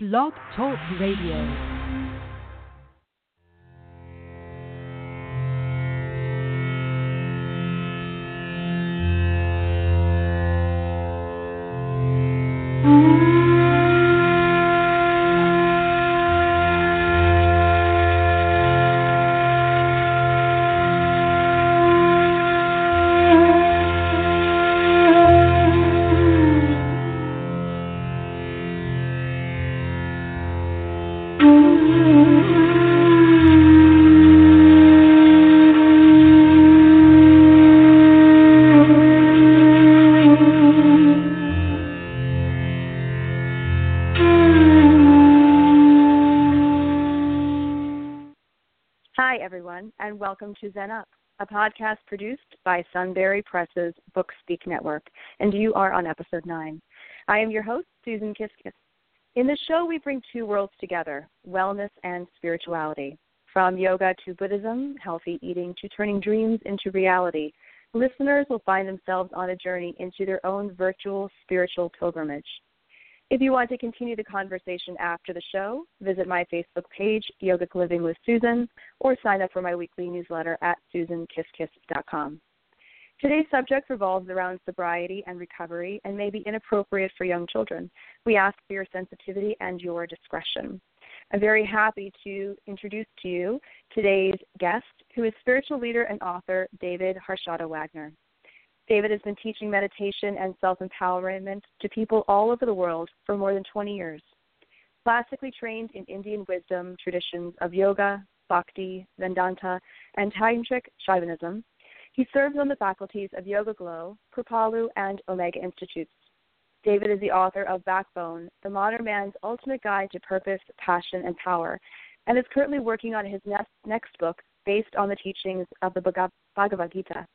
Blog Talk Radio. Welcome to Zen Up, a podcast produced by Sunbury Press's Book Speak Network, and you are on episode 9. I am your host, Susan Kiskis. In the show, we bring two worlds together wellness and spirituality. From yoga to Buddhism, healthy eating to turning dreams into reality, listeners will find themselves on a journey into their own virtual spiritual pilgrimage. If you want to continue the conversation after the show, visit my Facebook page, Yogic Living with Susan, or sign up for my weekly newsletter at susankiskis.com. Today's subject revolves around sobriety and recovery and may be inappropriate for young children. We ask for your sensitivity and your discretion. I'm very happy to introduce to you today's guest, who is spiritual leader and author David Harshada Wagner. David has been teaching meditation and self empowerment to people all over the world for more than 20 years. Classically trained in Indian wisdom traditions of yoga, bhakti, Vedanta, and tantric Shaivism, he serves on the faculties of YogaGlo, Kripalu, and Omega Institutes. David is the author of Backbone, The Modern Man's Ultimate Guide to Purpose, Passion, and Power, and is currently working on his next, next book based on the teachings of the Bhagavad Gita.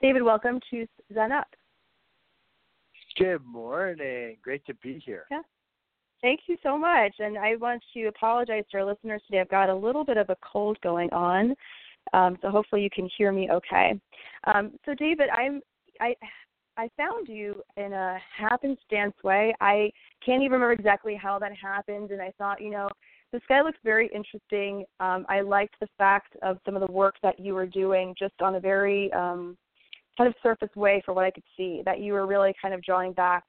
David, welcome to Zen Up. Good morning. Great to be here. Yeah. Thank you so much. And I want to apologize to our listeners today. I've got a little bit of a cold going on, um, so hopefully you can hear me okay. Um, so, David, I'm I I found you in a happenstance way. I can't even remember exactly how that happened, and I thought, you know, this guy looks very interesting. Um, I liked the fact of some of the work that you were doing, just on a very um, kind of surface way for what I could see. That you were really kind of drawing back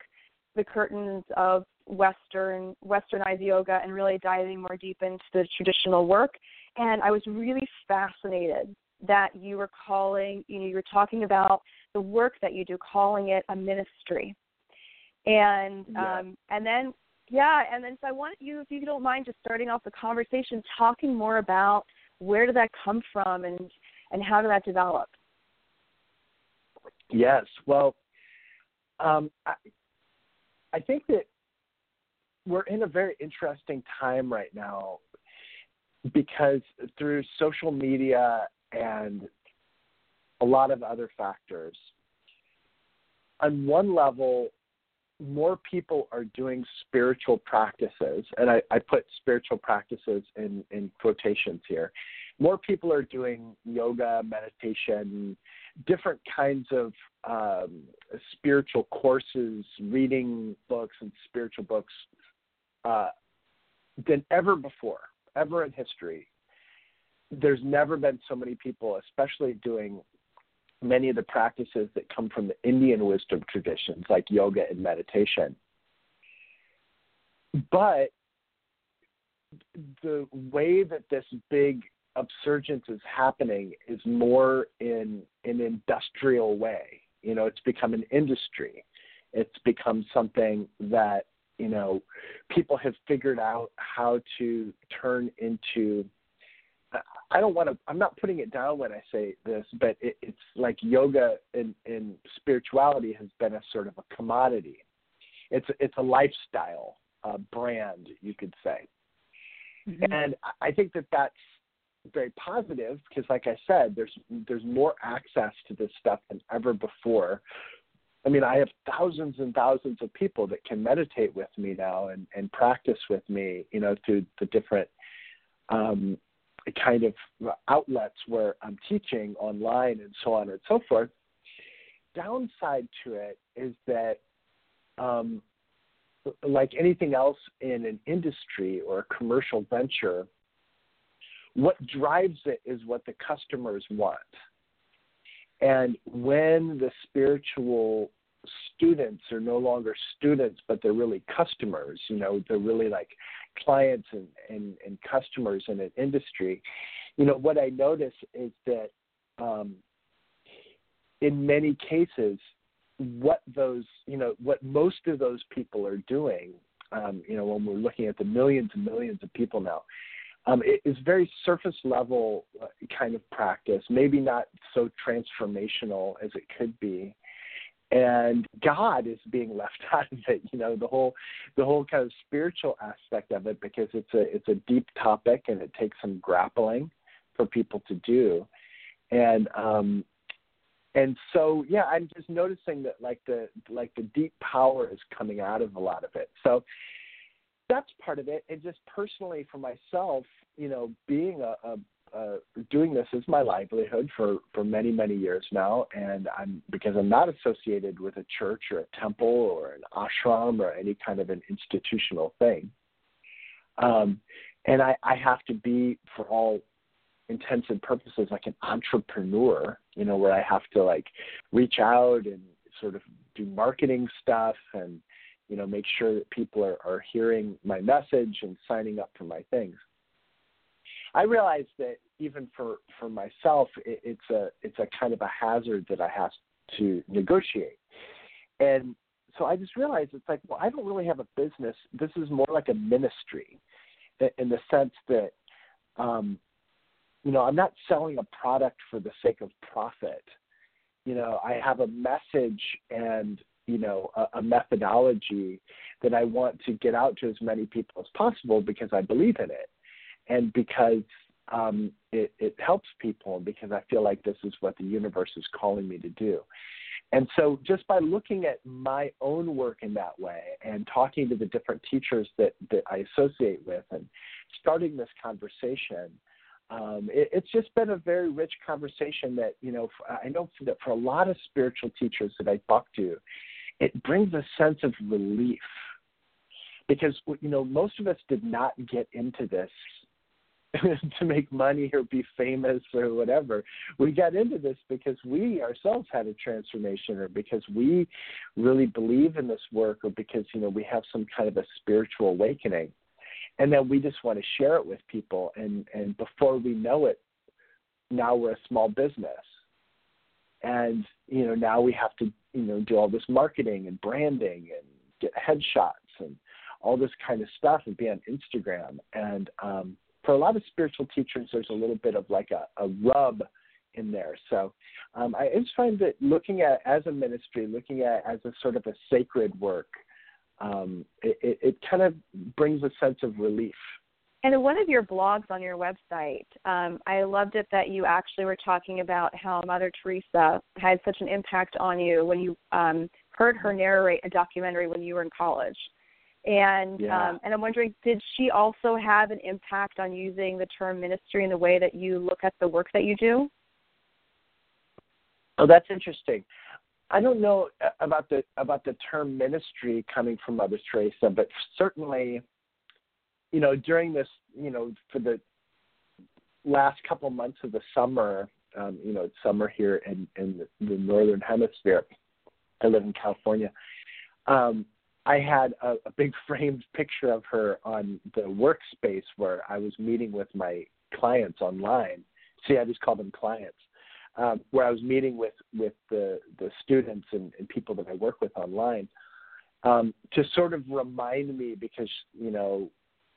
the curtains of Western Westernized yoga and really diving more deep into the traditional work. And I was really fascinated that you were calling, you know, you were talking about the work that you do, calling it a ministry. And Yeah. um, and then yeah, and then so I want you, if you don't mind, just starting off the conversation, talking more about where did that come from and and how did that develop? Yes. Well, um, I, I think that we're in a very interesting time right now because through social media and a lot of other factors, on one level, more people are doing spiritual practices, and I, I put spiritual practices in, in quotations here. More people are doing yoga, meditation, different kinds of um, spiritual courses, reading books and spiritual books uh, than ever before, ever in history. There's never been so many people, especially doing many of the practices that come from the Indian wisdom traditions, like yoga and meditation. But the way that this big upsurgence is happening is more in an industrial way. You know, it's become an industry. It's become something that, you know, people have figured out how to turn into I don't want to. I'm not putting it down when I say this, but it, it's like yoga and, and spirituality has been a sort of a commodity. It's it's a lifestyle uh, brand, you could say, Mm-hmm. and I think that that's very positive because, like I said, there's there's more access to this stuff than ever before. I mean, I have thousands and thousands of people that can meditate with me now and, and practice with me, you know, through the different um, kind of outlets where I'm teaching online and so on and so forth. Downside to it is that um, like anything else in an industry or a commercial venture, what drives it is what the customers want. And when the spiritual students are no longer students, but they're really customers, you know, they're really like clients and, and, and customers in an industry, you know, what I notice is that um, in many cases, what those, you know, what most of those people are doing, um, you know, when we're looking at the millions and millions of people now, um, it is very surface level uh, kind of practice, maybe not so transformational as it could be. And God is being left out of it, you know, the whole the whole kind of spiritual aspect of it because it's a it's a deep topic and it takes some grappling for people to do. And um and so yeah i'm just noticing that like the like the deep power is coming out of a lot of it so that's part of it. And just personally for myself you know being a, a uh, doing this is my livelihood for for many many years now. And i'm because i'm not associated with a church or a temple or an ashram or any kind of an institutional thing. Um and i i have to be for all intents and purposes like an entrepreneur, you know, where I have to like reach out and sort of do marketing stuff and you know make sure that people are, are hearing my message and signing up for my things. I realize that even for for myself, it, it's a it's a kind of a hazard that I have to negotiate, and so I just realized it's like, well, I don't really have a business. This is more like a ministry, in the sense that um, you know, I'm not selling a product for the sake of profit. You know, I have a message and you know a, a methodology that I want to get out to as many people as possible because I believe in it, and because um, it, it helps people, because I feel like this is what the universe is calling me to do. And so, just by looking at my own work in that way and talking to the different teachers that, that I associate with and starting this conversation, um, it, it's just been a very rich conversation that you know I know that for a lot of spiritual teachers that I talk to, it brings a sense of relief because you know most of us did not get into this to make money or be famous or whatever. We got into this because we ourselves had a transformation or because we really believe in this work or because you know we have some kind of a spiritual awakening and then we just want to share it with people. And and before we know it now we're a small business. And you know now we have to you know do all this marketing and branding and get headshots and all this kind of stuff and be on instagram. And um for a lot of spiritual teachers there's a little bit of like a, a rub in there. So um, i just find that looking at as a ministry looking at as a sort of a sacred work um, it, it, it kind of brings a sense of relief. And in one of your blogs on your website, um, I loved it that you actually were talking about how Mother Teresa had such an impact on you when you um, heard her narrate a documentary when you were in college. And yeah. um, and I'm wondering, did she also have an impact on using the term ministry in the way that you look at the work that you do? Oh, that's interesting. I don't know about the about the term ministry coming from Mother Teresa, but certainly, you know, during this, you know, for the last couple months of the summer, um, you know, it's summer here in in the, the northern hemisphere. I live in California. Um, I had a, a big framed picture of her on the workspace where I was meeting with my clients online. See, I just call them clients um, where I was meeting with with the the students and, and people that I work with online um, to sort of remind me because you know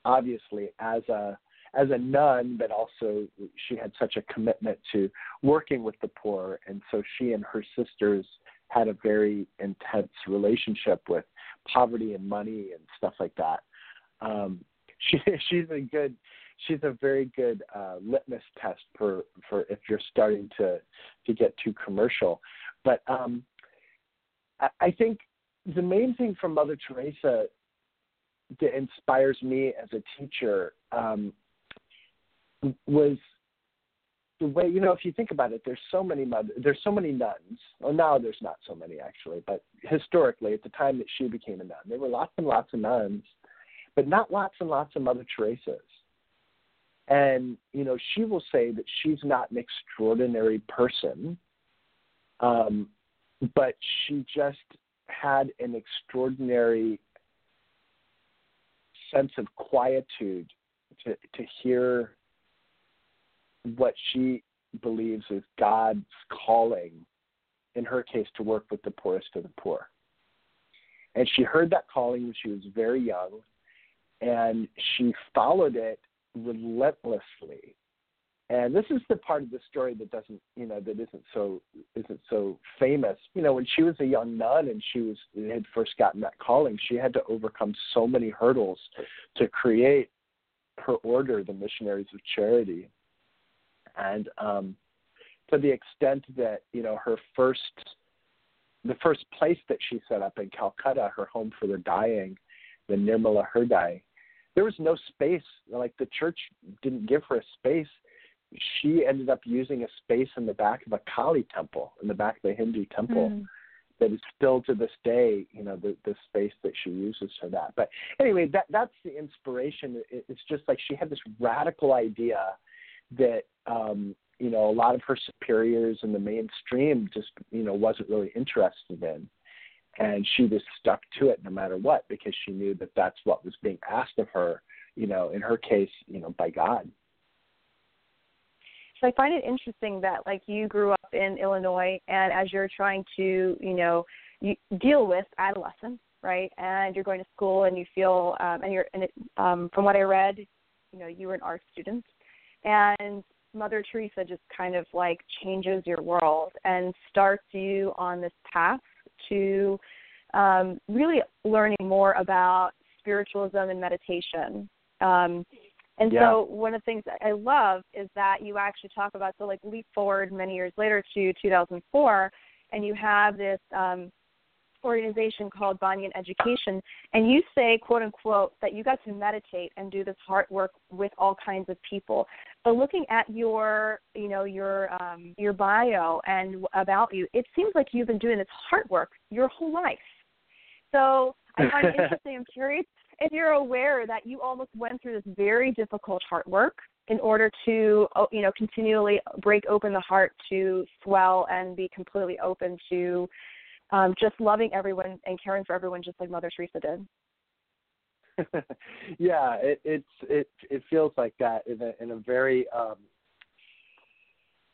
obviously as a as a nun, but also she had such a commitment to working with the poor, and so she and her sisters had a very intense relationship with poverty and money and stuff like that. Um, she she's a good she's a very good uh, litmus test for for if you're starting to to get too commercial. But um, I, think the main thing from Mother Teresa that inspires me as a teacher um, was the way you know if you think about it there's so many mother there's so many nuns well now there's not so many actually but historically at the time that she became a nun there were lots and lots of nuns but not lots and lots of mother teresa's and you know she will say that she's not an extraordinary person um but she just had an extraordinary sense of quietude to to hear what she believes is God's calling, in her case, to work with the poorest of the poor. And she heard that calling when she was very young, and she followed it relentlessly. And this is the part of the story that doesn't, you know, that isn't so isn't so famous. You know, when she was a young nun and she was had first gotten that calling, she had to overcome so many hurdles to create her order, the Missionaries of Charity and um, to the extent that you know her first the first place that she set up in Calcutta, her home for the dying, the Nirmala Hriday, there was no space. Like the church didn't give her a space. She ended up using a space in the back of a Kali temple, in the back of a Hindu temple. Mm. That is still to this day, you know, the the space that she uses for that. But anyway, that that's the inspiration. It, it's just like she had this radical idea that um, you know a lot of her superiors in the mainstream just you know wasn't really interested in and she was stuck to it no matter what because she knew that that's what was being asked of her you know in her case you know by god. So i find it interesting that like you grew up in illinois and as you're trying to you know deal with adolescence right? And you're going to school and you feel um and you're and it, um from what i read you know you were an art student. And Mother Teresa just kind of like changes your world and starts you on this path to um, really learning more about spiritualism and meditation. Um, and yeah. so one of the things I love is that you actually talk about so like leap forward many years later to 2004, and you have this um, organization called Banyan Education, and you say, quote unquote, that you got to meditate and do this heart work with all kinds of people. But looking at your, you know, your um, your bio and about you, it seems like you've been doing this heart work your whole life. So I find it interesting. I'm curious if you're aware that you almost went through this very difficult heart work in order to you know continually break open the heart to swell and be completely open to um, just loving everyone and caring for everyone, just like Mother Teresa did. yeah, it, it's it it feels like that in a in a very um,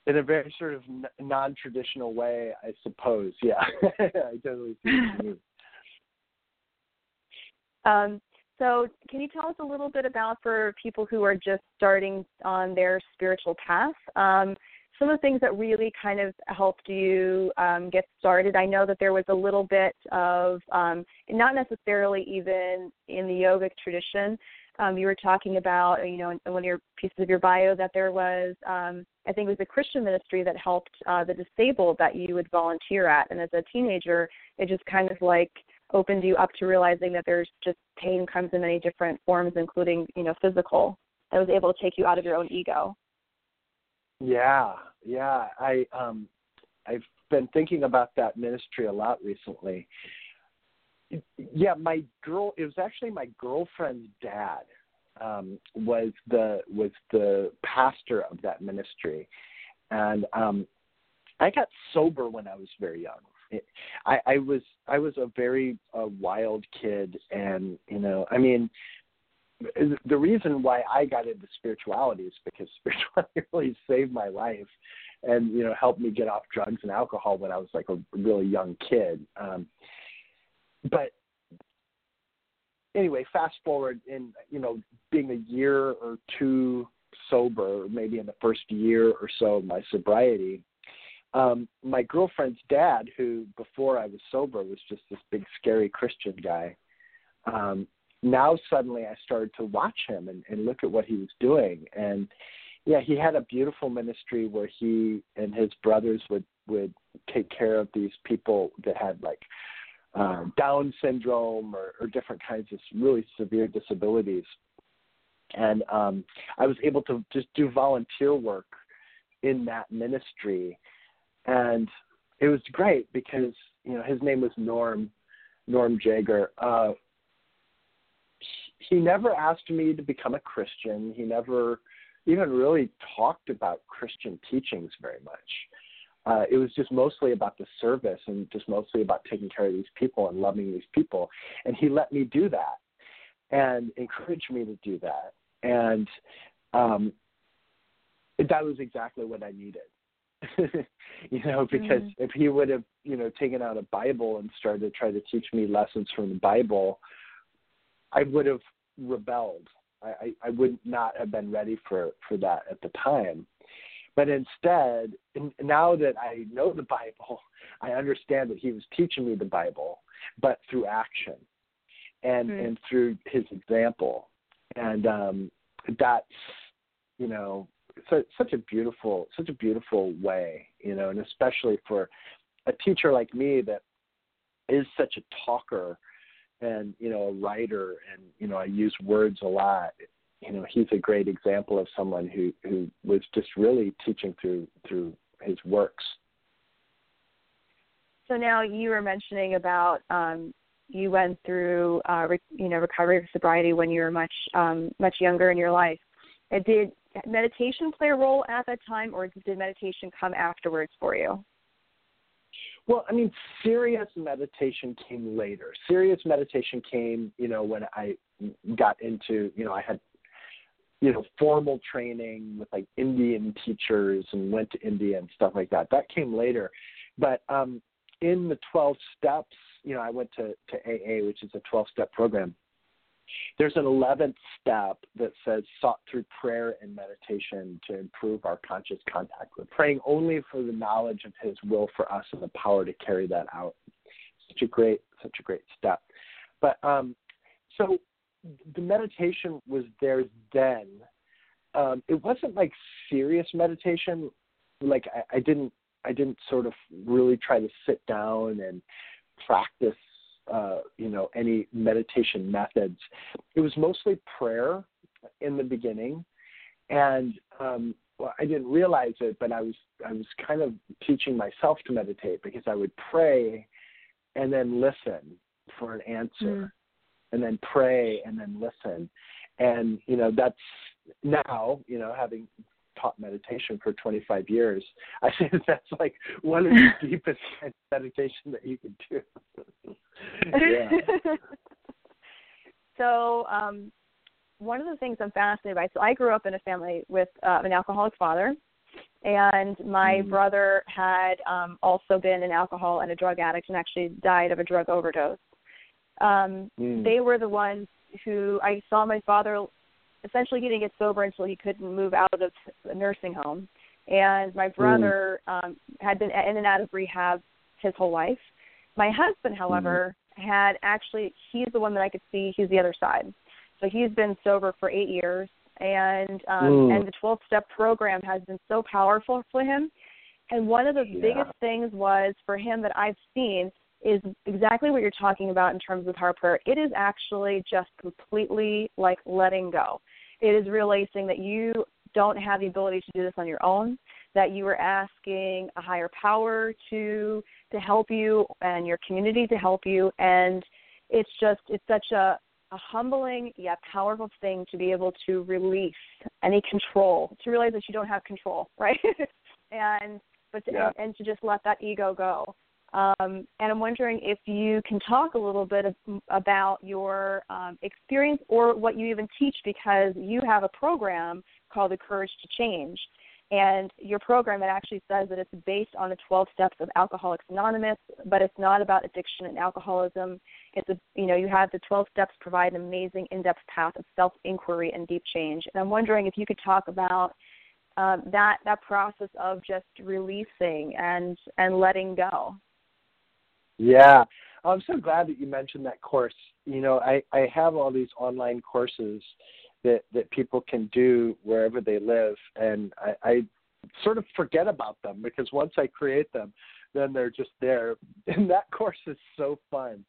in a very sort of non-traditional way, I suppose. Yeah, I totally see what you mean. Um, so, can you tell us a little bit about for people who are just starting on their spiritual path? Um, some of the things that really kind of helped you um, get started. I know that there was a little bit of, um, not necessarily even in the yogic tradition. Um, you were talking about, you know, in one of your pieces of your bio that there was, um, I think it was a Christian ministry that helped uh, the disabled that you would volunteer at. And as a teenager, it just kind of like opened you up to realizing that there's just pain comes in many different forms, including, you know, physical. That was able to take you out of your own ego. Yeah, yeah. I um I've been thinking about that ministry a lot recently. Yeah, my girl it was actually my girlfriend's dad um was the was the pastor of that ministry. And um I got sober when I was very young. I, I was I was a very uh, wild kid, and you know, I mean, the reason why I got into spirituality is because spirituality really saved my life and you know helped me get off drugs and alcohol when I was like a really young kid. Um, but anyway, fast forward in you know being a year or two sober, maybe in the first year or so of my sobriety. Um, my girlfriend's dad, who before I was sober was just this big scary Christian guy, um, now suddenly I started to watch him and, and look at what he was doing. And yeah, he had a beautiful ministry where he and his brothers would would take care of these people that had like uh, Down syndrome or, or different kinds of really severe disabilities. And um, I was able to just do volunteer work in that ministry, and it was great because you know his name was Norm Norm Jager. Uh, he never asked me to become a Christian. He never even really talked about Christian teachings very much. Uh, it was just mostly about the service and just mostly about taking care of these people and loving these people. And he let me do that and encouraged me to do that. And um, that was exactly what I needed. you know, because mm. if he would have, you know, taken out a Bible and started to try to teach me lessons from the Bible, I would have rebelled. I, I, I would not have been ready for, for that at the time. But instead, now that I know the Bible, I understand that he was teaching me the Bible, but through action and mm. and through his example. And um, that's you know so, such a beautiful such a beautiful way, you know, and especially for a teacher like me that is such a talker and you know a writer and you know I use words a lot. You know, he's a great example of someone who who was just really teaching through through his works. So now you were mentioning about um, you went through uh, re- you know recovery of sobriety when you were much um, much younger in your life. Did meditation play a role at that time, or did meditation come afterwards for you? Well, I mean, serious meditation came later. Serious meditation came, you know, when I got into, you know, I had, you know, formal training with like Indian teachers and went to India and stuff like that. That came later. But um, in the 12 steps, you know, I went to, to AA, which is a 12 step program. There's an 11th step that says sought through prayer and meditation to improve our conscious contact with, praying only for the knowledge of His will for us and the power to carry that out. Such a great, such a great step. But um, so the meditation was there then. Um, it wasn't like serious meditation. Like I, I didn't, I didn't sort of really try to sit down and practice uh, you know any meditation methods. It was mostly prayer in the beginning, and um, well, I didn't realize it, but I was I was kind of teaching myself to meditate because I would pray and then listen for an answer, mm. and then pray and then listen, and you know that's now you know having taught meditation for 25 years. I think that's like one of the deepest meditation that you can do. yeah. so, um, one of the things I'm fascinated by. So, I grew up in a family with uh, an alcoholic father, and my mm. brother had um, also been an alcohol and a drug addict, and actually died of a drug overdose. Um, mm. They were the ones who I saw my father essentially getting it sober until he couldn't move out of the nursing home. And my brother mm. um, had been in and out of rehab his whole life. My husband, however, mm. had actually, he's the one that I could see, he's the other side. So he's been sober for eight years. And um, mm. and the 12 step program has been so powerful for him. And one of the yeah. biggest things was for him that I've seen is exactly what you're talking about in terms of heart prayer. It is actually just completely like letting go. It is realizing that you don't have the ability to do this on your own, that you are asking a higher power to to help you and your community to help you and it's just it's such a a humbling yet powerful thing to be able to release any control, to realize that you don't have control, right? and but to, yeah. and, and to just let that ego go. Um, and I'm wondering if you can talk a little bit of, about your um, experience or what you even teach, because you have a program called the Courage to Change. And your program, it actually says that it's based on the 12 steps of Alcoholics Anonymous, but it's not about addiction and alcoholism. It's a, you know, you have the 12 steps provide an amazing in-depth path of self-inquiry and deep change. And I'm wondering if you could talk about um, that that process of just releasing and and letting go. Yeah. I'm so glad that you mentioned that course. You know, I, I have all these online courses that, that people can do wherever they live and I, I sort of forget about them because once I create them, then they're just there. And that course is so fun.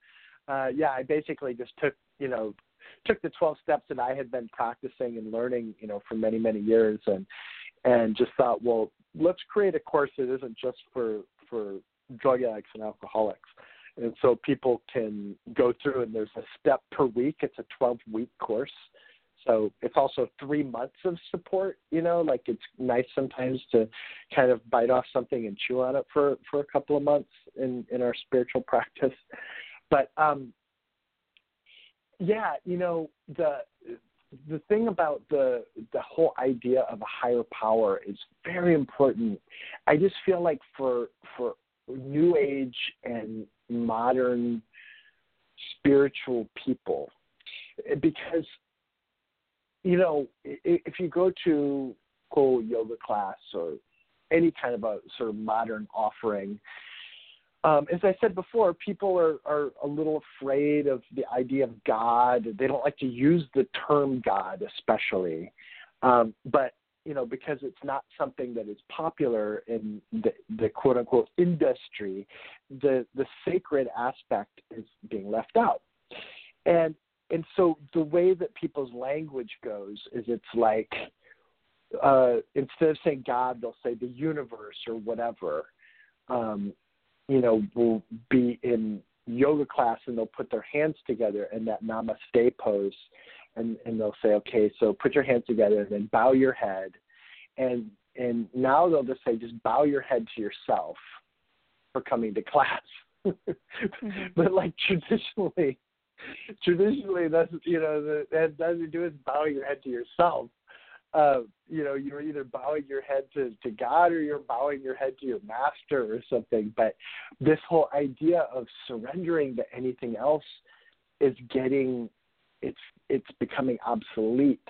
Uh, yeah, I basically just took, you know, took the 12 steps that I had been practicing and learning, you know, for many, many years and and just thought, well, let's create a course that isn't just for for drug addicts and alcoholics. And so people can go through, and there's a step per week. It's a 12 week course. So it's also three months of support, you know, like it's nice sometimes to kind of bite off something and chew on it for, for a couple of months in, in our spiritual practice. But um yeah, you know, the the thing about the the whole idea of a higher power is very important. I just feel like for for new age and modern spiritual people because you know if you go to quote yoga class or any kind of a sort of modern offering um, as I said before, people are, are a little afraid of the idea of God. They don't like to use the term God, especially. Um, but you know, because it's not something that is popular in the, the quote unquote industry, the the sacred aspect is being left out. And and so the way that people's language goes is it's like uh, instead of saying God, they'll say the universe or whatever. Um, you know, will be in yoga class and they'll put their hands together in that namaste pose and, and they'll say, okay, so put your hands together and then bow your head. And, and now they'll just say, just bow your head to yourself for coming to class. mm-hmm. But like traditionally, traditionally that's, you know, the, that doesn't do is bow your head to yourself uh, you know, you're either bowing your head to, to God or you're bowing your head to your master or something. But this whole idea of surrendering to anything else is getting it's it's becoming obsolete.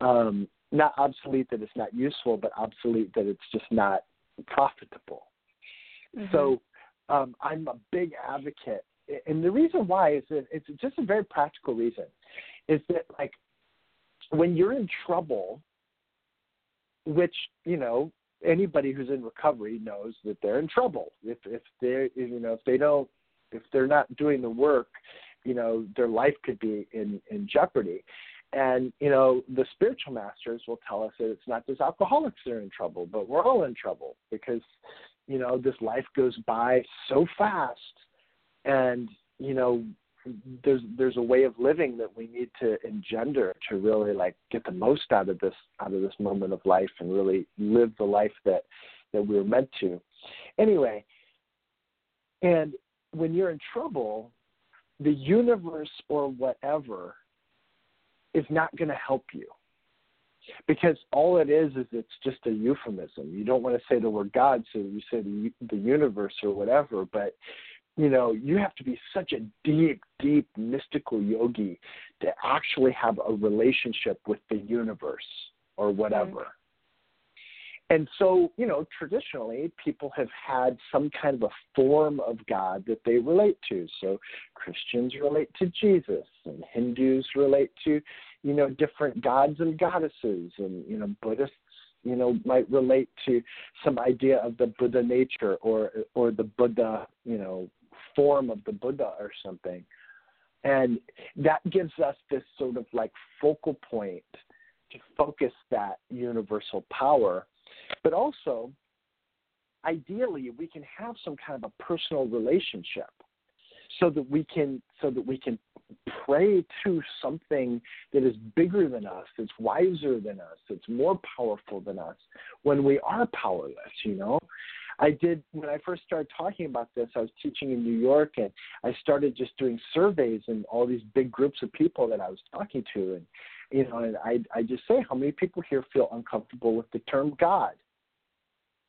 Um, not obsolete that it's not useful, but obsolete that it's just not profitable. Mm-hmm. So um, I'm a big advocate, and the reason why is that it's just a very practical reason, is that like when you're in trouble, which you know anybody who's in recovery knows that they're in trouble if if they you know if they don't if they're not doing the work you know their life could be in in jeopardy. And you know the spiritual masters will tell us that it's not just alcoholics that are in trouble but we're all in trouble because you know this life goes by so fast. And you know there's there's a way of living that we need to engender to really like get the most out of this out of this moment of life and really live the life that that we were meant to. Anyway and when you're in trouble the universe or whatever is not going to help you. Because all it is is it's just a euphemism. You don't want to say the word god so you say the, the universe or whatever but you know, you have to be such a deep, deep mystical yogi to actually have a relationship with the universe or mm-hmm. whatever. And so, you know, traditionally people have had some kind of a form of God that they relate to. So Christians relate to Jesus and Hindus relate to, you know, different gods and goddesses and, you know, Buddhists you know might relate to some idea of the buddha nature or or the buddha you know form of the Buddha or something. And that gives us this sort of like focal point to focus that universal power. But also, ideally, we can have some kind of a personal relationship so that we can so that we can pray to something that is bigger than us, that's wiser than us, that's more powerful than us when we are powerless, you know? I did when I first started talking about this. I was teaching in New York, and I started just doing surveys and all these big groups of people that I was talking to, and you know, and I I just say, how many people here feel uncomfortable with the term God?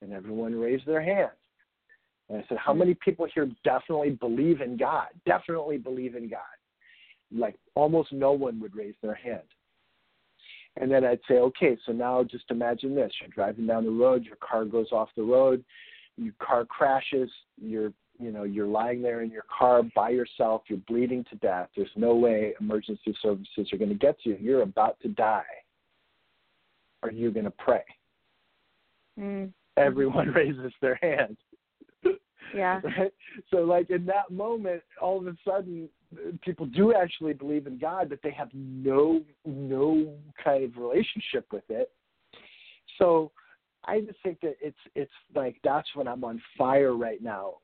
And everyone raised their hand. And I said, how many people here definitely believe in God? Definitely believe in God. Like almost no one would raise their hand. And then I'd say, okay, so now just imagine this: you're driving down the road, your car goes off the road, your car crashes, you're you know you're lying there in your car by yourself, you're bleeding to death. There's no way emergency services are going to get to you. You're about to die. Are you going to pray? Mm. Everyone raises their hand. Yeah. right? So like in that moment, all of a sudden, people do actually believe in God, but they have no no kind of relationship with it. So I just think that it's it's like that's when I'm on fire right now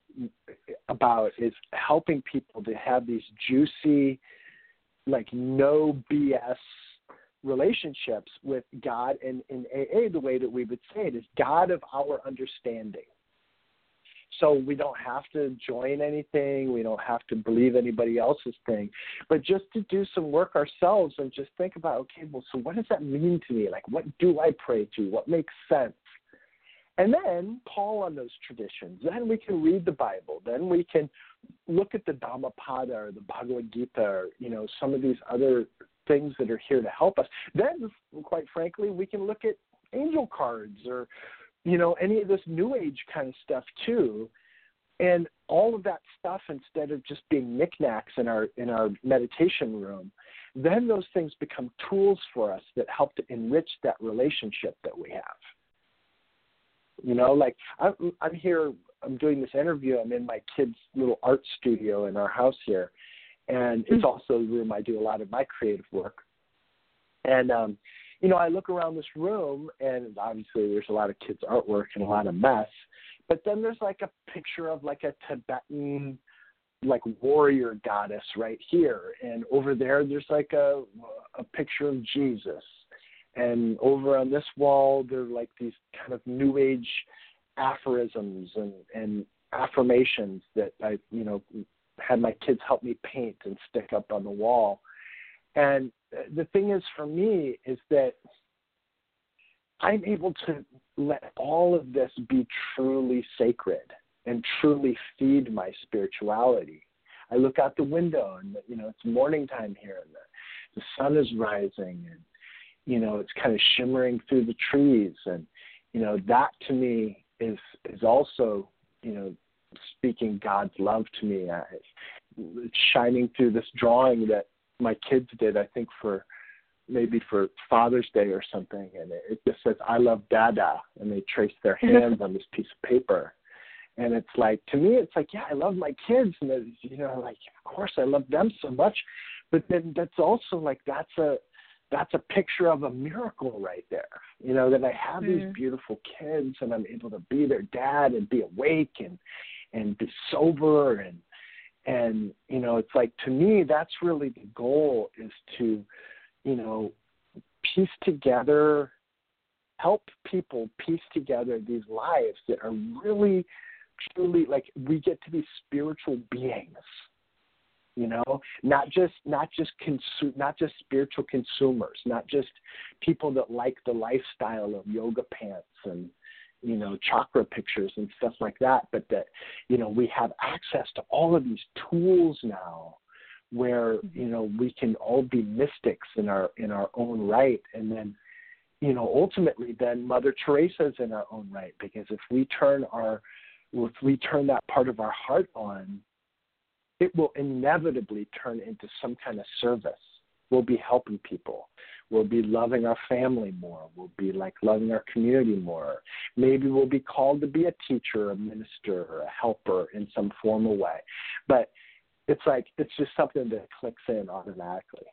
about is helping people to have these juicy, like no BS relationships with God and in AA the way that we would say it is God of our understanding. So we don't have to join anything, we don't have to believe anybody else's thing, but just to do some work ourselves and just think about okay, well so what does that mean to me? Like what do I pray to? What makes sense? And then call on those traditions. Then we can read the Bible. Then we can look at the Dhammapada or the Bhagavad Gita or, you know, some of these other things that are here to help us. Then, quite frankly, we can look at angel cards or, you know, any of this new age kind of stuff too. And all of that stuff, instead of just being knickknacks in our in our meditation room, then those things become tools for us that help to enrich that relationship that we have. You know, like I'm I'm here, I'm doing this interview. I'm in my kid's little art studio in our house here, and it's mm-hmm. also the room I do a lot of my creative work. And um, you know, I look around this room, and obviously there's a lot of kids' artwork and a lot of mess. But then there's like a picture of like a Tibetan like warrior goddess right here and over there there's like a a picture of Jesus and over on this wall there are like these kind of new age aphorisms and and affirmations that I you know had my kids help me paint and stick up on the wall. And the thing is for me is that I'm able to let all of this be truly sacred and truly feed my spirituality. I look out the window and you know it's morning time here and the, the sun is rising and you know it's kind of shimmering through the trees. And you know that to me is is also you know speaking god's love to me. Uh, it's shining through this drawing that my kids did i think for maybe for father's day or something. And it, it just says i love dada. And they trace their hands on this piece of paper. And it's like to me it's like yeah i love my kids. And you know like of course i love them so much. But then that's also like that's a that's a picture of a miracle right there. You know, that I have mm-hmm. these beautiful kids and I'm able to be their dad and be awake and and be sober and and you know, it's like to me that's really the goal is to, you know, piece together help people piece together these lives that are really truly like we get to be spiritual beings you know not just not just consume not just spiritual consumers not just people that like the lifestyle of yoga pants and you know chakra pictures and stuff like that but that you know we have access to all of these tools now where mm-hmm. you know we can all be mystics in our in our own right and then you know ultimately then mother teresa's in our own right because if we turn our if we turn that part of our heart on it will inevitably turn into some kind of service. We'll be helping people. We'll be loving our family more. We'll be like loving our community more. Maybe we'll be called to be a teacher, a minister, or a helper in some formal way. But it's like it's just something that clicks in automatically.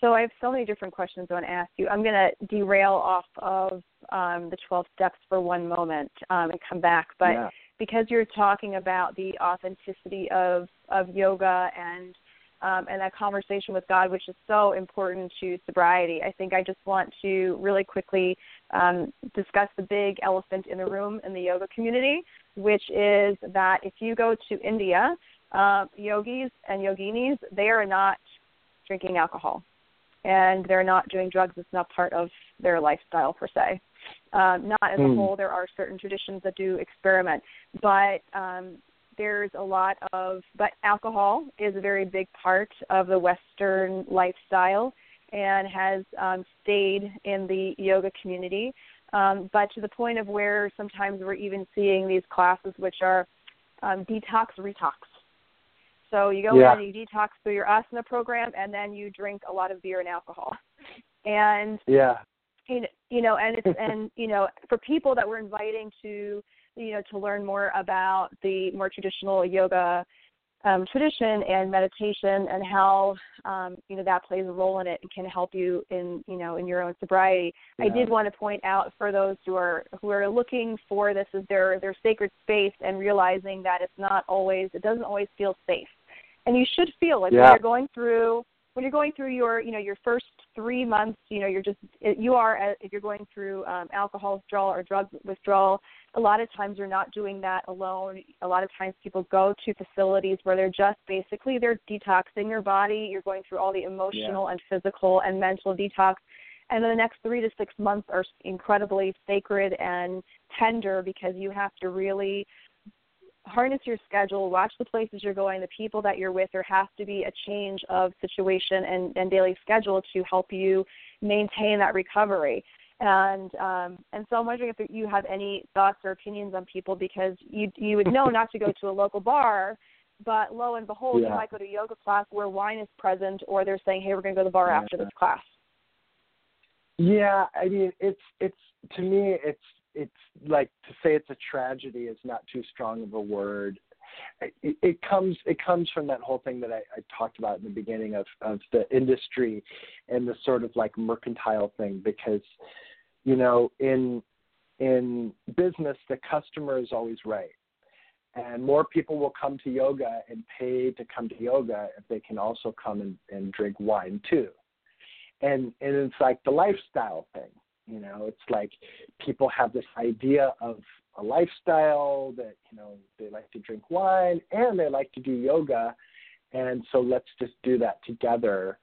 So I have so many different questions I want to ask you. I'm going to derail off of um, the 12 steps for one moment um, and come back. But yeah because you're talking about the authenticity of of yoga and um, and that conversation with God, which is so important to sobriety. I think I just want to really quickly um, discuss the big elephant in the room in the yoga community, which is that if you go to India, uh, yogis and yoginis, they are not drinking alcohol and they're not doing drugs. It's not part of their lifestyle per se. Um, not as mm. a hmm. whole. There are certain traditions that do experiment, but um, there's a lot of. But alcohol is a very big part of the Western lifestyle and has um, stayed in the yoga community. Um, but to the point of where sometimes we're even seeing these classes which are um, detox retox. So you go yeah. in and you detox through your asana program, and then you drink a lot of beer and alcohol. And yeah, you know, and it's and you know, for people that we're inviting to you know to learn more about the more traditional yoga um, tradition and meditation and how um, you know that plays a role in it and can help you in you know in your own sobriety. Yeah. I did want to point out for those who are who are looking for this as their their sacred space and realizing that it's not always it doesn't always feel safe, and you should feel like yeah. when you're going through when you're going through your you know your first three months you know you're just you are uh, if you're going through um, alcohol withdrawal or drug withdrawal a lot of times you're not doing that alone a lot of times people go to facilities where they're just basically they're detoxing your body you're going through all the emotional yeah. and physical and mental detox and the next three to six months are incredibly sacred and tender because you have to really harness your schedule, watch the places you're going, the people that you're with. There has to be a change of situation and, and daily schedule to help you maintain that recovery. And um, and so I'm wondering if you have any thoughts or opinions on people because you you would know not to go to a local bar, but lo and behold, yeah. you might go to a yoga class where wine is present, or they're saying, hey, we're going to go to the bar yeah. after this class. Yeah, I mean, it's it's to me, it's it's like to say it's a tragedy is not too strong of a word. It, it comes it comes from that whole thing that I, I talked about in the beginning of of the industry and the sort of like mercantile thing because you know in in business the customer is always right. And more people will come to yoga and pay to come to yoga if they can also come and, and drink wine too. And and it's like the lifestyle thing you know, it's like people have this idea of a lifestyle that, you know, they like to drink wine and they like to do yoga. And so let's just do that together.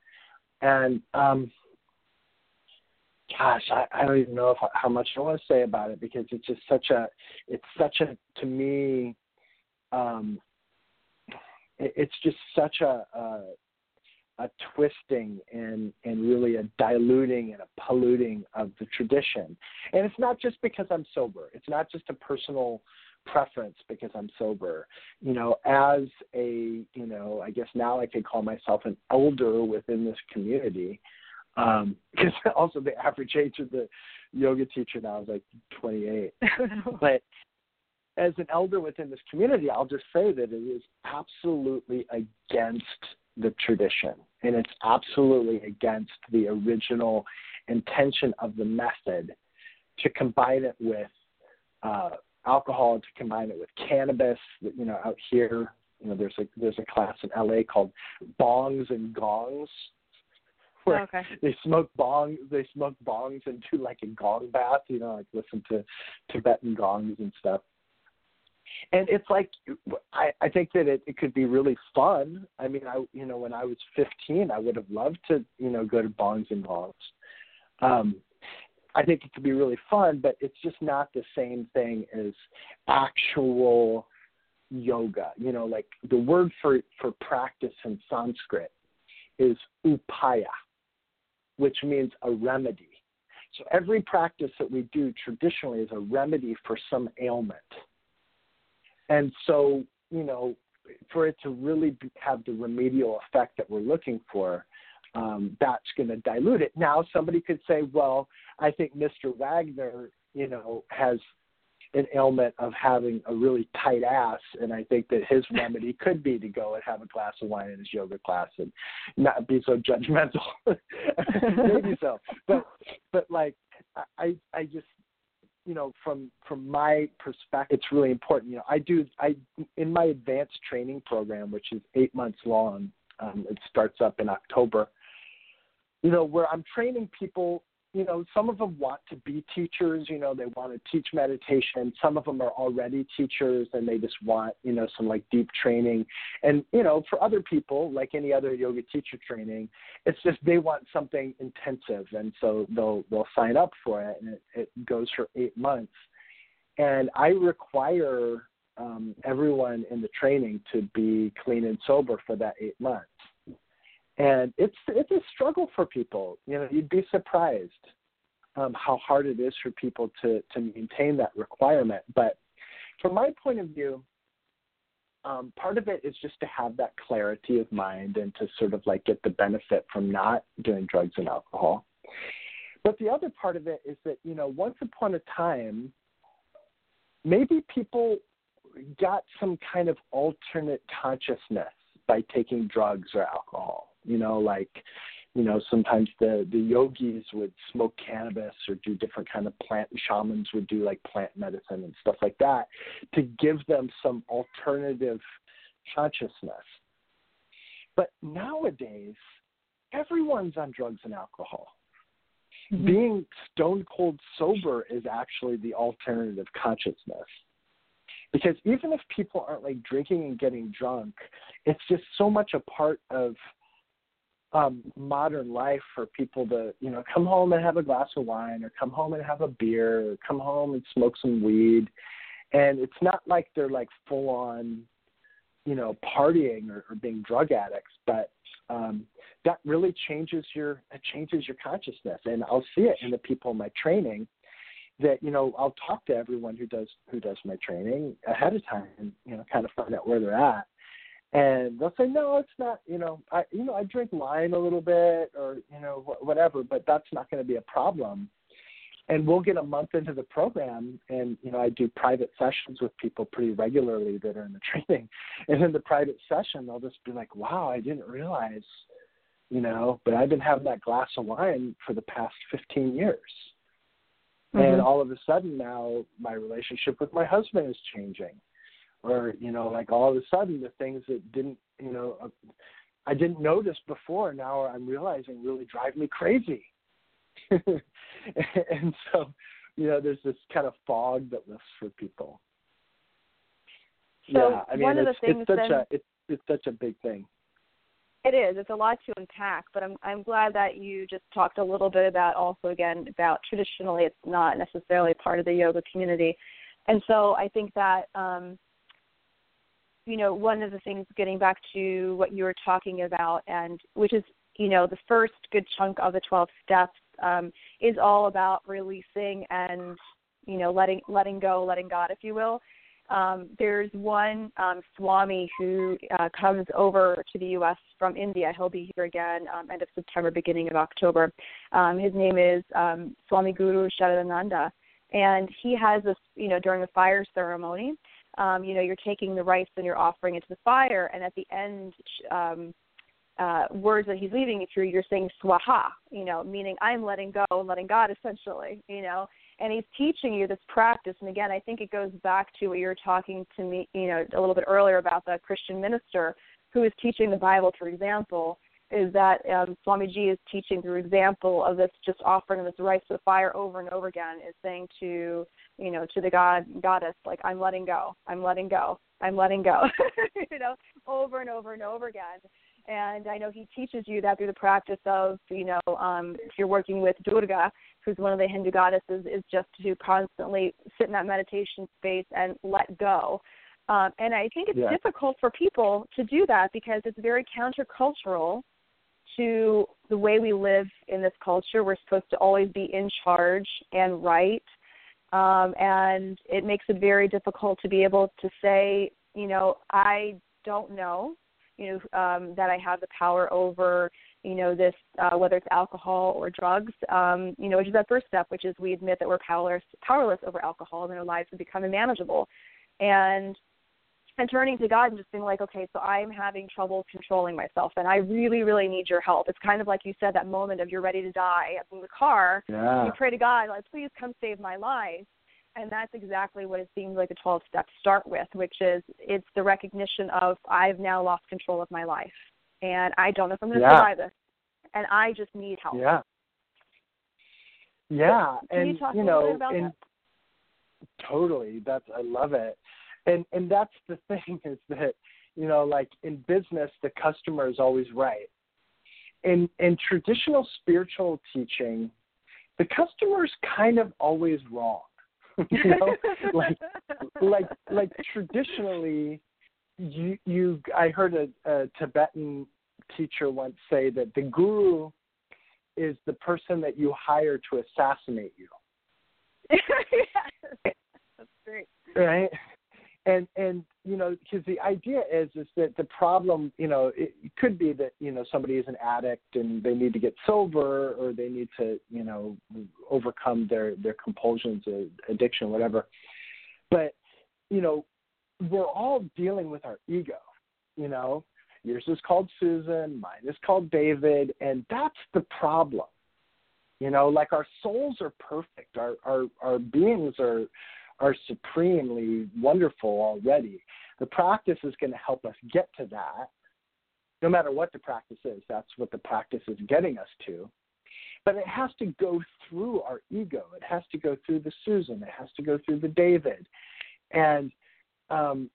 And um gosh, I, I don't even know if, how much I want to say about it because it's just such a, it's such a, to me, um, it, it's just such a, a, a twisting and and really a diluting and a polluting of the tradition. And it's not just because I'm sober. It's not just a personal preference because I'm sober. You know, as a you know, I guess now I could call myself an elder within this community. Um, because also the average age of the yoga teacher now is like 28. but as an elder within this community, I'll just say that it is absolutely against the tradition. And it's absolutely against the original intention of the method to combine it with uh, alcohol, to combine it with cannabis. You know, out here, you know, there's a there's a class in LA called bongs and gongs, where okay. they smoke bongs, they smoke bongs and do like a gong bath. You know, like listen to Tibetan gongs and stuff and it's like I, I think that it, it could be really fun. I mean, I you know when I was 15, I would have loved to you know go to bongs and gongs. Um, I think it could be really fun, but it's just not the same thing as actual yoga. You know, like the word for for practice in Sanskrit is upaya, which means a remedy. So every practice that we do traditionally is a remedy for some ailment. And so, you know, for it to really be, have the remedial effect that we're looking for, um, that's going to dilute it. Now, somebody could say, well, I think Mr. Wagner, you know, has an ailment of having a really tight ass, and I think that his remedy could be to go and have a glass of wine in his yoga class and not be so judgmental. Maybe so, but but like I I just you know from from my perspective it's really important you know i do i in my advanced training program which is eight months long um, it starts up in october you know where i'm training people you know some of them want to be teachers you know they want to teach meditation. Some of them are already teachers and they just want you know some like deep training. And you know for other people like any other yoga teacher training it's just they want something intensive and so they'll they'll sign up for it and it, it goes for eight months. And i require um, everyone in the training to be clean and sober for that eight months and it's it's a struggle for people. You know, you'd be surprised um, how hard it is for people to to maintain that requirement. But from my point of view, um, part of it is just to have that clarity of mind and to sort of like get the benefit from not doing drugs and alcohol. But the other part of it is that you know, once upon a time, maybe people got some kind of alternate consciousness by taking drugs or alcohol. You know, like you know sometimes the the yogis would smoke cannabis or do different kind of plant shamans would do like plant medicine and stuff like that to give them some alternative consciousness. But nowadays everyone's on drugs and alcohol. Mm-hmm. being stone cold sober is actually the alternative consciousness. Because even if people aren't like drinking and getting drunk it's just so much a part of um, modern life for people to, you know, come home and have a glass of wine or come home and have a beer or come home and smoke some weed. And it's not like they're like full on, you know, partying or, or being drug addicts, but um, that really changes your it changes your consciousness. And I'll see it in the people in my training that you know I'll talk to everyone who does who does my training ahead of time and you know kind of find out where they're at and they'll say no it's not you know i you know i drink wine a little bit or you know wh- whatever but that's not going to be a problem. And we'll get a month into the program and you know i do private sessions with people pretty regularly that are in the training. And in the private session they'll just be like wow i didn't realize you know but i've been having that glass of wine for the past 15 years. Mm-hmm. and all of a sudden now my relationship with my husband is changing or you know like all of a sudden the things that didn't you know uh, I didn't notice before now I'm realizing really drive me crazy. and so, you know, there's this kind of fog that lifts for people. So yeah, I mean, one it's, of the it's such then, a it's it's such a big thing. It is. It's a lot to unpack, but I'm I'm glad that you just talked a little bit about also again about traditionally it's not necessarily part of the yoga community, and so I think that um, you know, one of the things getting back to what you were talking about, and which is, you know, the first good chunk of the 12 steps um, is all about releasing and, you know, letting letting go, letting God, if you will. Um, there's one um, Swami who uh, comes over to the U.S. from India. He'll be here again um, end of September, beginning of October. Um, his name is um, Swami Guru Sharadananda, and he has this, you know, during the fire ceremony um, you know, you're taking the rice and you're offering it to the fire, and at the end, um, uh, words that he's leaving you through, you're saying swaha, you know, meaning I'm letting go, and letting God, essentially, you know, and he's teaching you this practice. And again, I think it goes back to what you were talking to me, you know, a little bit earlier about the Christian minister who is teaching the Bible, for example, is that um, Swamiji is teaching through example of this, just offering this rice to the fire over and over again, is saying to you know to the god goddess like I'm letting go, I'm letting go, I'm letting go, you know, over and over and over again. And I know he teaches you that through the practice of, you know, um, if you're working with Durga, who's one of the Hindu goddesses, is just to constantly sit in that meditation space and let go. Um, and I think it's yeah. difficult for people to do that because it's very countercultural to the way we live in this culture. We're supposed to always be in charge and right. Um, and it makes it very difficult to be able to say, you know, I don't know, you know, um, that I have the power over, you know, this, uh, whether it's alcohol or drugs, um, you know, which is that first step, which is we admit that we're powerless, powerless over alcohol and our lives have become unmanageable. And and turning to God and just being like, okay, so I'm having trouble controlling myself, and I really, really need your help. It's kind of like you said that moment of you're ready to die in the car. Yeah. You pray to God, like, please come save my life. And that's exactly what it seems like the 12 steps start with, which is it's the recognition of I've now lost control of my life, and I don't know if I'm going to yeah. survive this, and I just need help. Yeah. Yeah, so, and you, talk you know, about and that? totally. That's I love it and and that's the thing is that you know like in business the customer is always right. In in traditional spiritual teaching the customer is kind of always wrong you know? Like like like traditionally you you i heard a, a tibetan teacher once say that the guru is the person that you hire to assassinate you. That's great. Right and and you know because the idea is is that the problem you know it, it could be that you know somebody is an addict and they need to get sober or they need to you know overcome their their compulsions or addiction whatever but you know we're all dealing with our ego, you know. Yours is called Susan, mine is called David, and that's the problem. You know, like our souls are perfect. Our our our beings are are supremely wonderful already. The practice is going to help us get to that. No matter what the practice is, that's what the practice is getting us to. But it has to go through our ego. It has to go through the Susan. It has to go through the David. And um,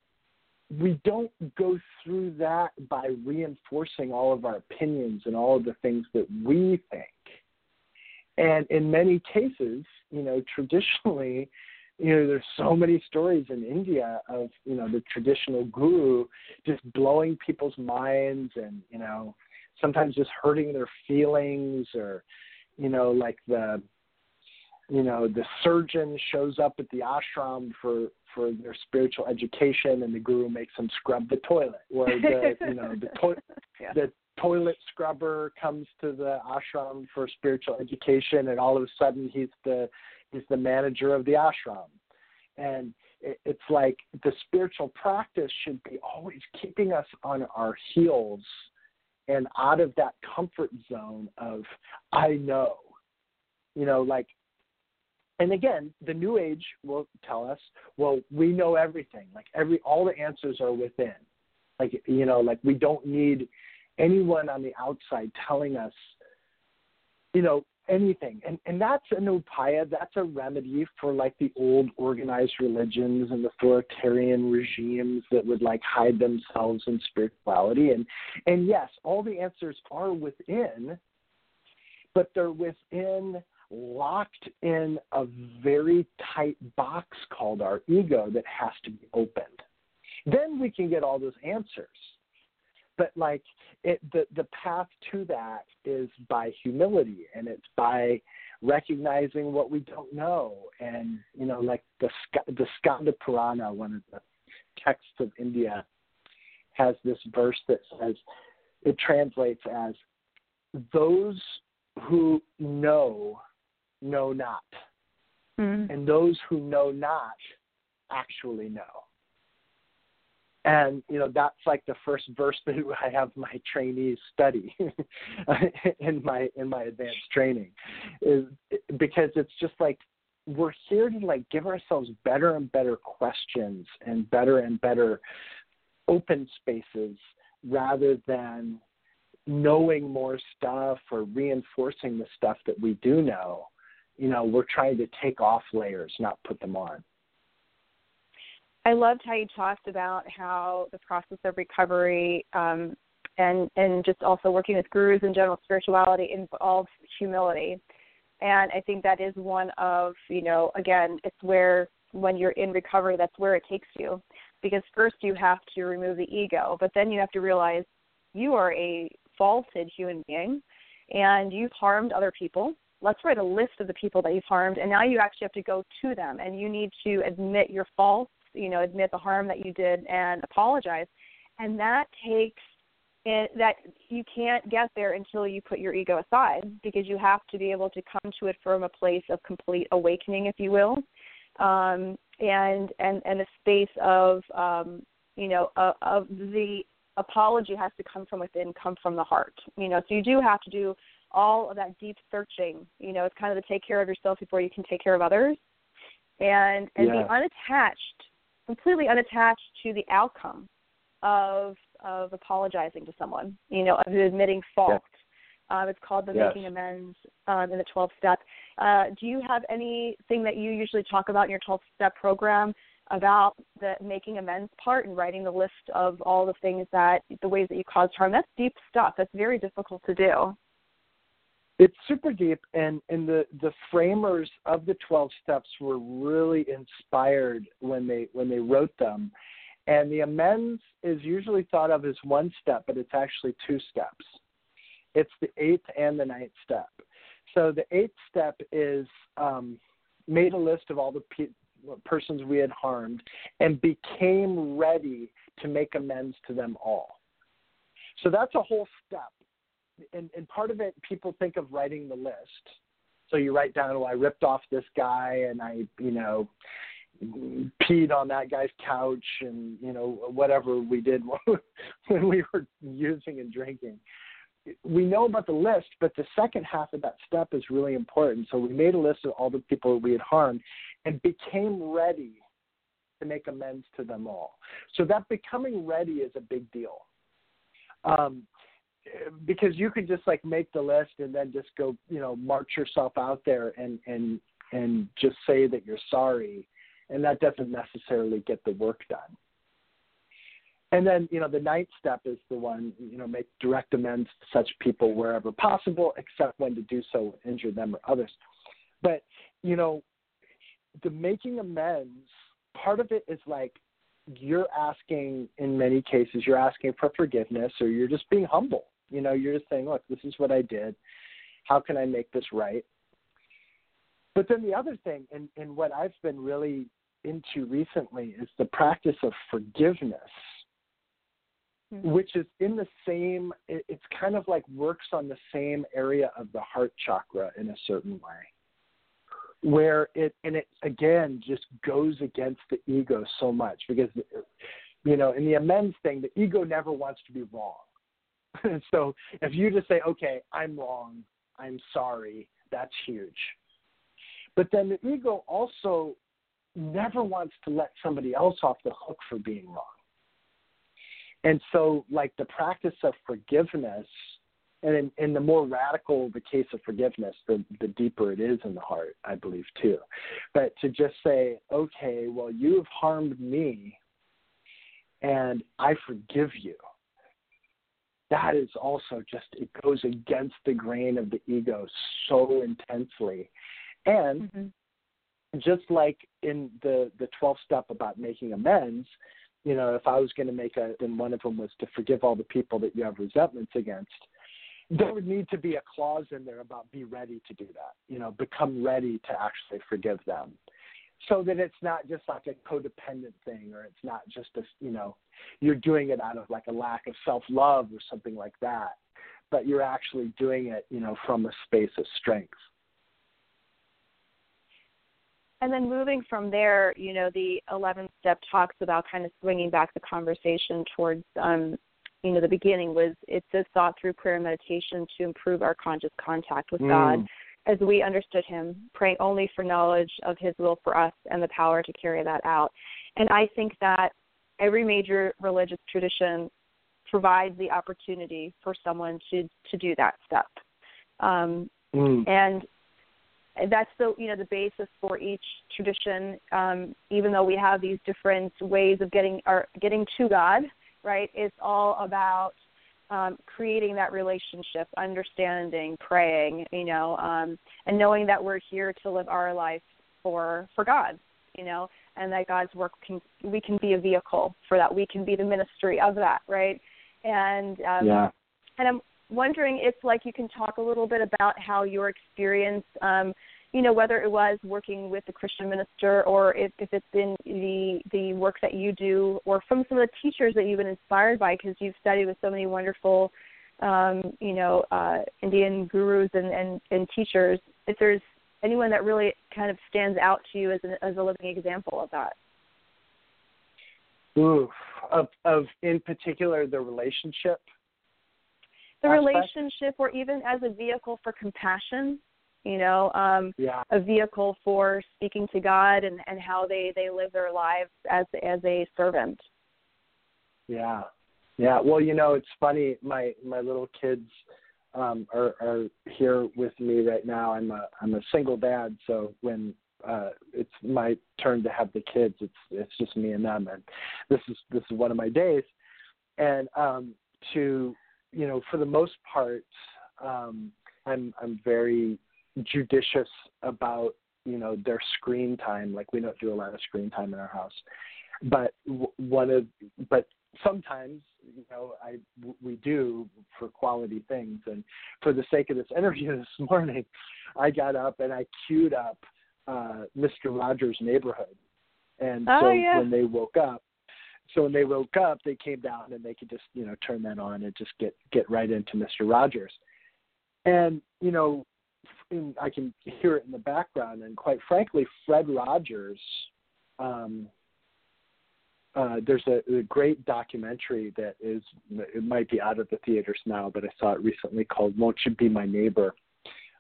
we don't go through that by reinforcing all of our opinions and all of the things that we think. And in many cases, you know, traditionally, you know, there's so many stories in India of, you know, the traditional guru just blowing people's minds and, you know, sometimes just hurting their feelings or, you know, like the you know, the surgeon shows up at the ashram for for their spiritual education and the guru makes them scrub the toilet or the you know the toilet yeah. the toilet scrubber comes to the ashram for spiritual education and all of a sudden he's the he's the manager of the ashram and it's like the spiritual practice should be always keeping us on our heels and out of that comfort zone of i know you know like and again, the new age will tell us, well, we know everything. Like every all the answers are within. Like you know, like we don't need anyone on the outside telling us, you know, anything. And and that's an upaya, that's a remedy for like the old organized religions and authoritarian regimes that would like hide themselves in spirituality. And and yes, all the answers are within, but they're within locked in a very tight box called our ego that has to be opened. Then we can get all those answers. But like it, the the path to that is by humility, and it's by recognizing what we don't know. And you know, like the the Skanda Purana, one of the texts of India, has this verse that says it translates as those who know know not. Mm. And those who know not actually know. And you know that's like the first verse that I have my trainees study in my in my advanced training, is because it's just like we're here to like give ourselves better and better questions and better and better open spaces rather than knowing more stuff or reinforcing the stuff that we do know you know, we're trying to take off layers, not put them on. I loved how you talked about how the process of recovery um, and and just also working with gurus and general spirituality involves humility. And I think that is one of, you know, again, it's where when you're in recovery, that's where it takes you. Because first you have to remove the ego, but then you have to realize you are a faulted human being and you've harmed other people let's write a list of the people that you've harmed and now you actually have to go to them and you need to admit your faults you know admit the harm that you did and apologize and that takes it, that you can't get there until you put your ego aside because you have to be able to come to it from a place of complete awakening if you will um, and and and a space of um, you know of, of the apology has to come from within come from the heart you know so you do have to do all of that deep searching. You know, it's kind of the take care of yourself before you can take care of others, and and yeah. be unattached, completely unattached to the outcome of of apologizing to someone. You know, of admitting fault. Yeah. Um, it's called the yes. making amends um, in the 12 step. Uh, do you have anything that you usually talk about in your 12 step program about the making amends part and writing the list of all the things that the ways that you caused harm? That's deep stuff. That's very difficult to do it's super deep and and the the framers of the 12 steps were really inspired when they when they wrote them. And the amends is usually thought of as one step but it's actually two steps. It's the eighth and the ninth step. So the eighth step is um, made a list of all the pe- persons we had harmed and became ready to make amends to them all. So that's a whole step and, and part of it, people think of writing the list. So you write down, oh, I ripped off this guy, and I, you know, peed on that guy's couch and you know whatever we did when we were using and drinking. We know about the list but the second half of that step is really important. So we made a list of all the people we had harmed and became ready to make amends to them all. So that becoming ready is a big deal. Um, because you could just like make the list and then just go you know march yourself out there and and and just say that you're sorry and that doesn't necessarily get the work done. And then, you know, the ninth step is the one, you know, make direct amends to such people wherever possible, except when to do so would injure them or others. But, you know, the making amends, part of it is like you're asking, in many cases, you're asking for forgiveness or you're just being humble. You know, you're just saying, look, this is what I did. How can I make this right? But then the other thing, and, and what I've been really into recently is the practice of forgiveness, mm-hmm. which is in the same, it, it's kind of like works on the same area of the heart chakra in a certain way. Where it, and it again just goes against the ego so much because, you know, in the amends thing, the ego never wants to be wrong. so if you just say, okay, I'm wrong, I'm sorry, that's huge. But then the ego also never wants to let somebody else off the hook for being wrong. And so, like the practice of forgiveness, and in the more radical the case of forgiveness, the, the deeper it is in the heart, I believe too. But to just say, okay, well, you have harmed me, and I forgive you. That is also just, it goes against the grain of the ego so intensely. And mm-hmm just like in the the 12th step about making amends you know if i was going to make a then one of them was to forgive all the people that you have resentments against there would need to be a clause in there about be ready to do that you know become ready to actually forgive them so that it's not just like a codependent thing or it's not just a you know you're doing it out of like a lack of self love or something like that but you're actually doing it you know from a space of strength and then moving from there, you know, the 11th step talks about kind of swinging back the conversation towards, um, you know, the beginning was it's a thought through prayer and meditation to improve our conscious contact with mm. God as we understood Him, praying only for knowledge of His will for us and the power to carry that out. And I think that every major religious tradition provides the opportunity for someone to to do that step. Um, mm. And that's the you know the basis for each tradition. Um, even though we have these different ways of getting our getting to God, right? It's all about um, creating that relationship, understanding, praying, you know, um, and knowing that we're here to live our life for for God, you know, and that God's work can we can be a vehicle for that. We can be the ministry of that, right? And um, yeah. and I'm wondering if like you can talk a little bit about how your experience um, you know whether it was working with a christian minister or if, if it's been the the work that you do or from some of the teachers that you've been inspired by because you've studied with so many wonderful um, you know uh, indian gurus and, and and teachers if there's anyone that really kind of stands out to you as, an, as a living example of that. Ooh, of of in particular the relationship the relationship or even as a vehicle for compassion you know um yeah. a vehicle for speaking to god and and how they they live their lives as as a servant. Yeah. Yeah. Well you know it's funny my my little kids um are are here with me right now. I'm a i'm a single dad so when uh it's my turn to have the kids it's it's just me and them. And this is this is one of my days. And um to you know, for the most part, um, I'm I'm very judicious about you know their screen time. Like we don't do a lot of screen time in our house, but one of but sometimes you know I we do for quality things. And for the sake of this interview this morning, I got up and I queued up uh, Mr. Rogers' Neighborhood. And oh, so yeah. when they woke up, so when they woke up, they came down and they could just you know turn that on and just get get right into Mister Rogers, and you know I can hear it in the background. And quite frankly, Fred Rogers um, uh, there's a, a great documentary that is it might be out of the theaters now, but I saw it recently called "Won't You Be My Neighbor,"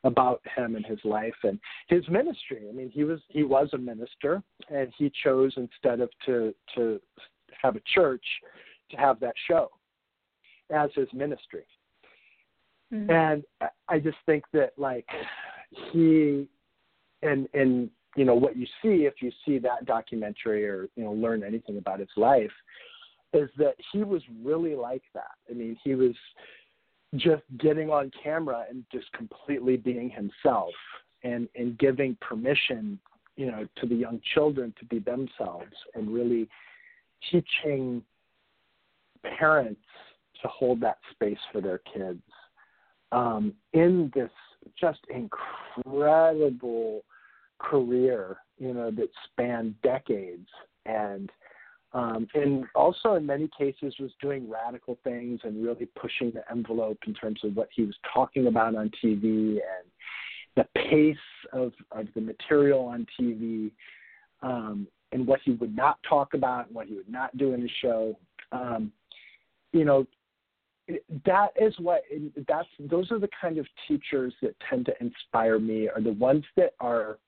about him and his life and his ministry. I mean, he was he was a minister, and he chose instead of to to have a church to have that show as his ministry. Mm-hmm. And I just think that like he and and you know what you see if you see that documentary or you know learn anything about his life is that he was really like that. I mean, he was just getting on camera and just completely being himself and and giving permission, you know, to the young children to be themselves and really teaching parents to hold that space for their kids um, in this just incredible career, you know, that spanned decades and um, and also in many cases was doing radical things and really pushing the envelope in terms of what he was talking about on TV and the pace of, of the material on TV um, and what he would not talk about and what he would not do in the show. Um, you know, that is what that's those are the kind of teachers that tend to inspire me are the ones that are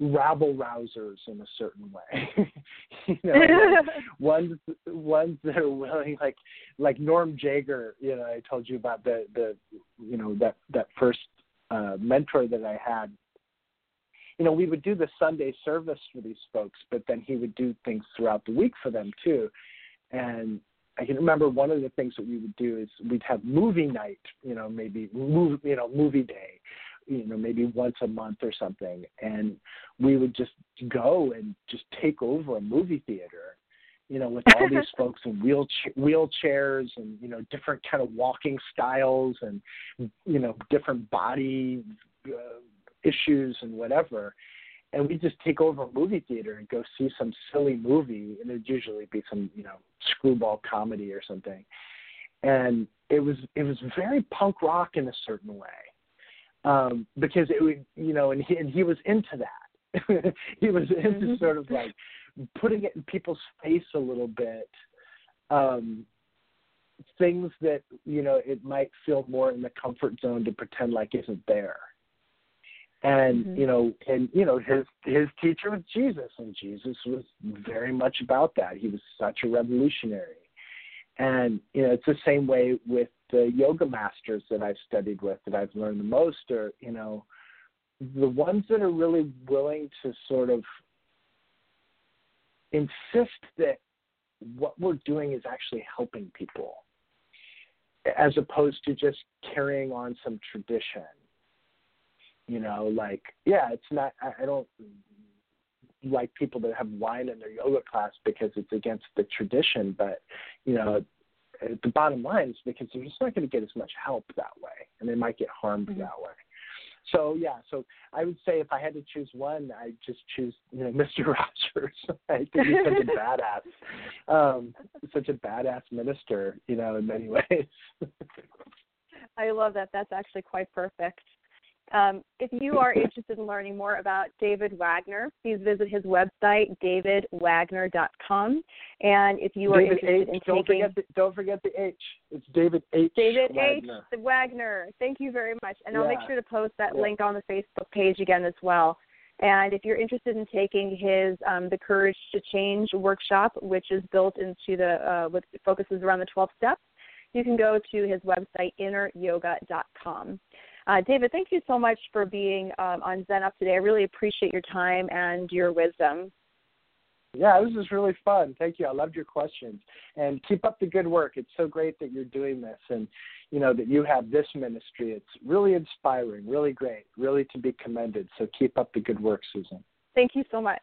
rabble rousers in a certain way. You know ones ones that are willing like like norm jager you know i told you about the the you know that that first uh mentor that i had. You know we would do the sunday service for these folks but then he would do things throughout the week for them too. And I can remember one of the things that we would do is we'd have movie night, you know, maybe move, you know, movie day, you know, maybe once a month or something, and we would just go and just take over a movie theater, you know, with all these folks in wheelchair, wheelchairs and you know different kind of walking styles and you know different body uh, issues and whatever, and we just take over a movie theater and go see some silly movie, and it'd usually be some you know screwball comedy or something, and it was it was very punk rock in a certain way, um, because it would you know, and he and he was into that. he was into mm-hmm. sort of like putting it in people's face a little bit. Um, things that you know it might feel more in the comfort zone to pretend like isn't there and mm-hmm. you know and you know his his teacher was jesus and jesus was very much about that. He was such a revolutionary. And you know it's the same way with the yoga masters that i've studied with that i've learned the most are you know the ones that are really willing to sort of insist that what we're doing is actually helping people as opposed to just carrying on some tradition you know, like yeah, it's not. I, I don't like people that have wine in their yoga class because it's against the tradition. But you know, the bottom line is because they're just not going to get as much help that way, and they might get harmed mm-hmm. that way. So yeah, so I would say if I had to choose one, I'd just choose you know Mr. Rogers. I think he's such a badass, um, such a badass minister, you know, in many ways. I love that. That's actually quite perfect. Um, if you are interested in learning more about David Wagner, please visit his website, davidwagner.com. And if you are David interested H. in don't taking forget the, don't forget the H. It's David H. David Wagner. H. Wagner. Thank you very much. And I'll make sure to post that yeah. link on the Facebook page again as well. And if you're interested in taking his um, the Courage to Change workshop, which is built into the uh, with focuses around the 12 steps, you can go to his website inneryoga.com. Uh, David, thank you so much for being um, on Zen Up today. I really appreciate your time and your wisdom. Yeah, this is really fun. Thank you. I loved your questions. And keep up the good work. It's so great that you're doing this and you know that you have this ministry. It's really inspiring, really great, really to be commended. So keep up the good work, Susan. Thank you so much.